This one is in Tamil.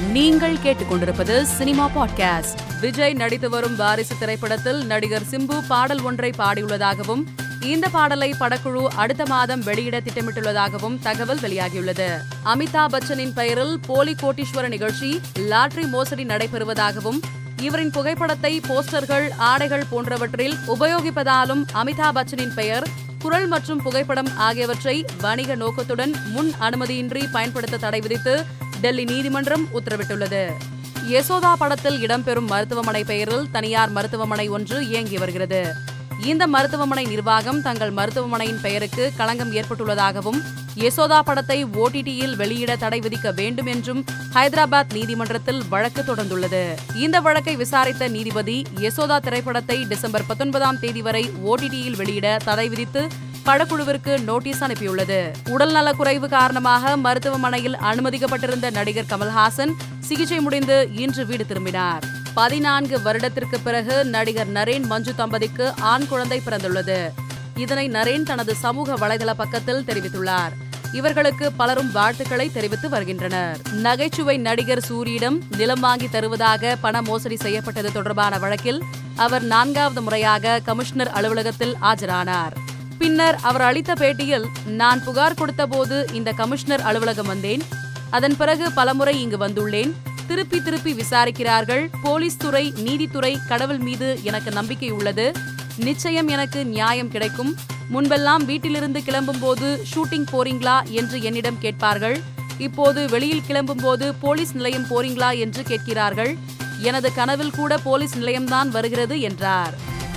நீங்கள் கேட்டுக்கொண்டிருப்பது சினிமா பாட்காஸ்ட். விஜய் நடித்து வரும் வாரிசு திரைப்படத்தில் நடிகர் சிம்பு பாடல் ஒன்றை பாடியுள்ளதாகவும் இந்த பாடலை படக்குழு அடுத்த மாதம் வெளியிட திட்டமிட்டுள்ளதாகவும் தகவல் வெளியாகியுள்ளது. அமிதாப் பச்சனின் பெயரில் போலி கோட்டீஸ்வர நிகழ்ச்சி லாட்டரி மோசடி நடைபெறுவதாகவும் இவரின் புகைப்படத்தை போஸ்டர்கள் ஆடைகள் போன்றவற்றில் உபயோகிப்பதாலும் அமிதாப் பச்சனின் பெயர் குரல் மற்றும் புகைப்படம் ஆகியவற்றை வணிக நோக்கத்துடன் முன் அனுமதியின்றி பயன்படுத்த தடை விதித்து டெல்லி நீதிமன்றம் உத்தரவிட்டுள்ளது. யசோதா படத்தில் இடம்பெறும் மருத்துவமனை பெயரில் தனியார் மருத்துவமனை ஒன்று இயங்கி வருகிறது. இந்த மருத்துவமனை நிர்வாகம் தங்கள் மருத்துவமனையின் பெயருக்கு களங்கம் ஏற்பட்டுள்ளதாகவும் யசோதா படத்தை ஓடிடியில் வெளியிட தடை விதிக்க வேண்டும் என்றும் ஹைதராபாத் நீதிமன்றத்தில் வழக்கு தொடர்ந்துள்ளது. இந்த வழக்கை விசாரித்த நீதிபதி யசோதா திரைப்படத்தை டிசம்பர் பத்தொன்பதாம் தேதி வரை ஓடிடியில் வெளியிட தடை விதித்து படக்குழுவிற்கு நோட்டீஸ் அனுப்பியுள்ளது. உடல்நல குறைவு காரணமாக மருத்துவமனையில் அனுமதிக்கப்பட்டிருந்த நடிகர் கமல்ஹாசன் சிகிச்சை முடிந்து இன்று வீடு திரும்பினார். பதினான்கு வருடத்திற்கு பிறகு நடிகர் நரேன் மஞ்சு தம்பதிக்கு ஆண் குழந்தை பிறந்துள்ளது. இதனை நரேன் தனது சமூக வலைதள பக்கத்தில் தெரிவித்துள்ளார். இவர்களுக்கு பலரும் வாழ்த்துக்களை தெரிவித்து வருகின்றனர். நகைச்சுவை நடிகர் சூரியிடம் நிலம் வாங்கி தருவதாக பண மோசடி செய்யப்பட்டது தொடர்பான வழக்கில் அவர் நான்காவது முறையாக கமிஷனர் அலுவலகத்தில் ஆஜரானார். பின்னர் அவர் அளித்த பேட்டியில் நான் புகார் கொடுத்தபோது இந்த கமிஷனர் அலுவலகம் வந்தேன். அதன் பிறகு பலமுறை இங்கு வந்துள்ளேன். திருப்பி திருப்பி விசாரிக்கிறார்கள். போலீஸ் துறை நீதித்துறை கடவுள் மீது எனக்கு நம்பிக்கை உள்ளது. நிச்சயம் எனக்கு நியாயம் கிடைக்கும். முன்பெல்லாம் வீட்டிலிருந்து கிளம்பும் போது ஷூட்டிங் போறீங்களா? என்று என்னிடம் கேட்பார்கள். இப்போது வெளியில் கிளம்பும் போது போலீஸ் நிலையம் போறீங்களா? என்று கேட்கிறார்கள். எனது கனவில் கூட போலீஸ் நிலையம்தான் வருகிறது என்றார்.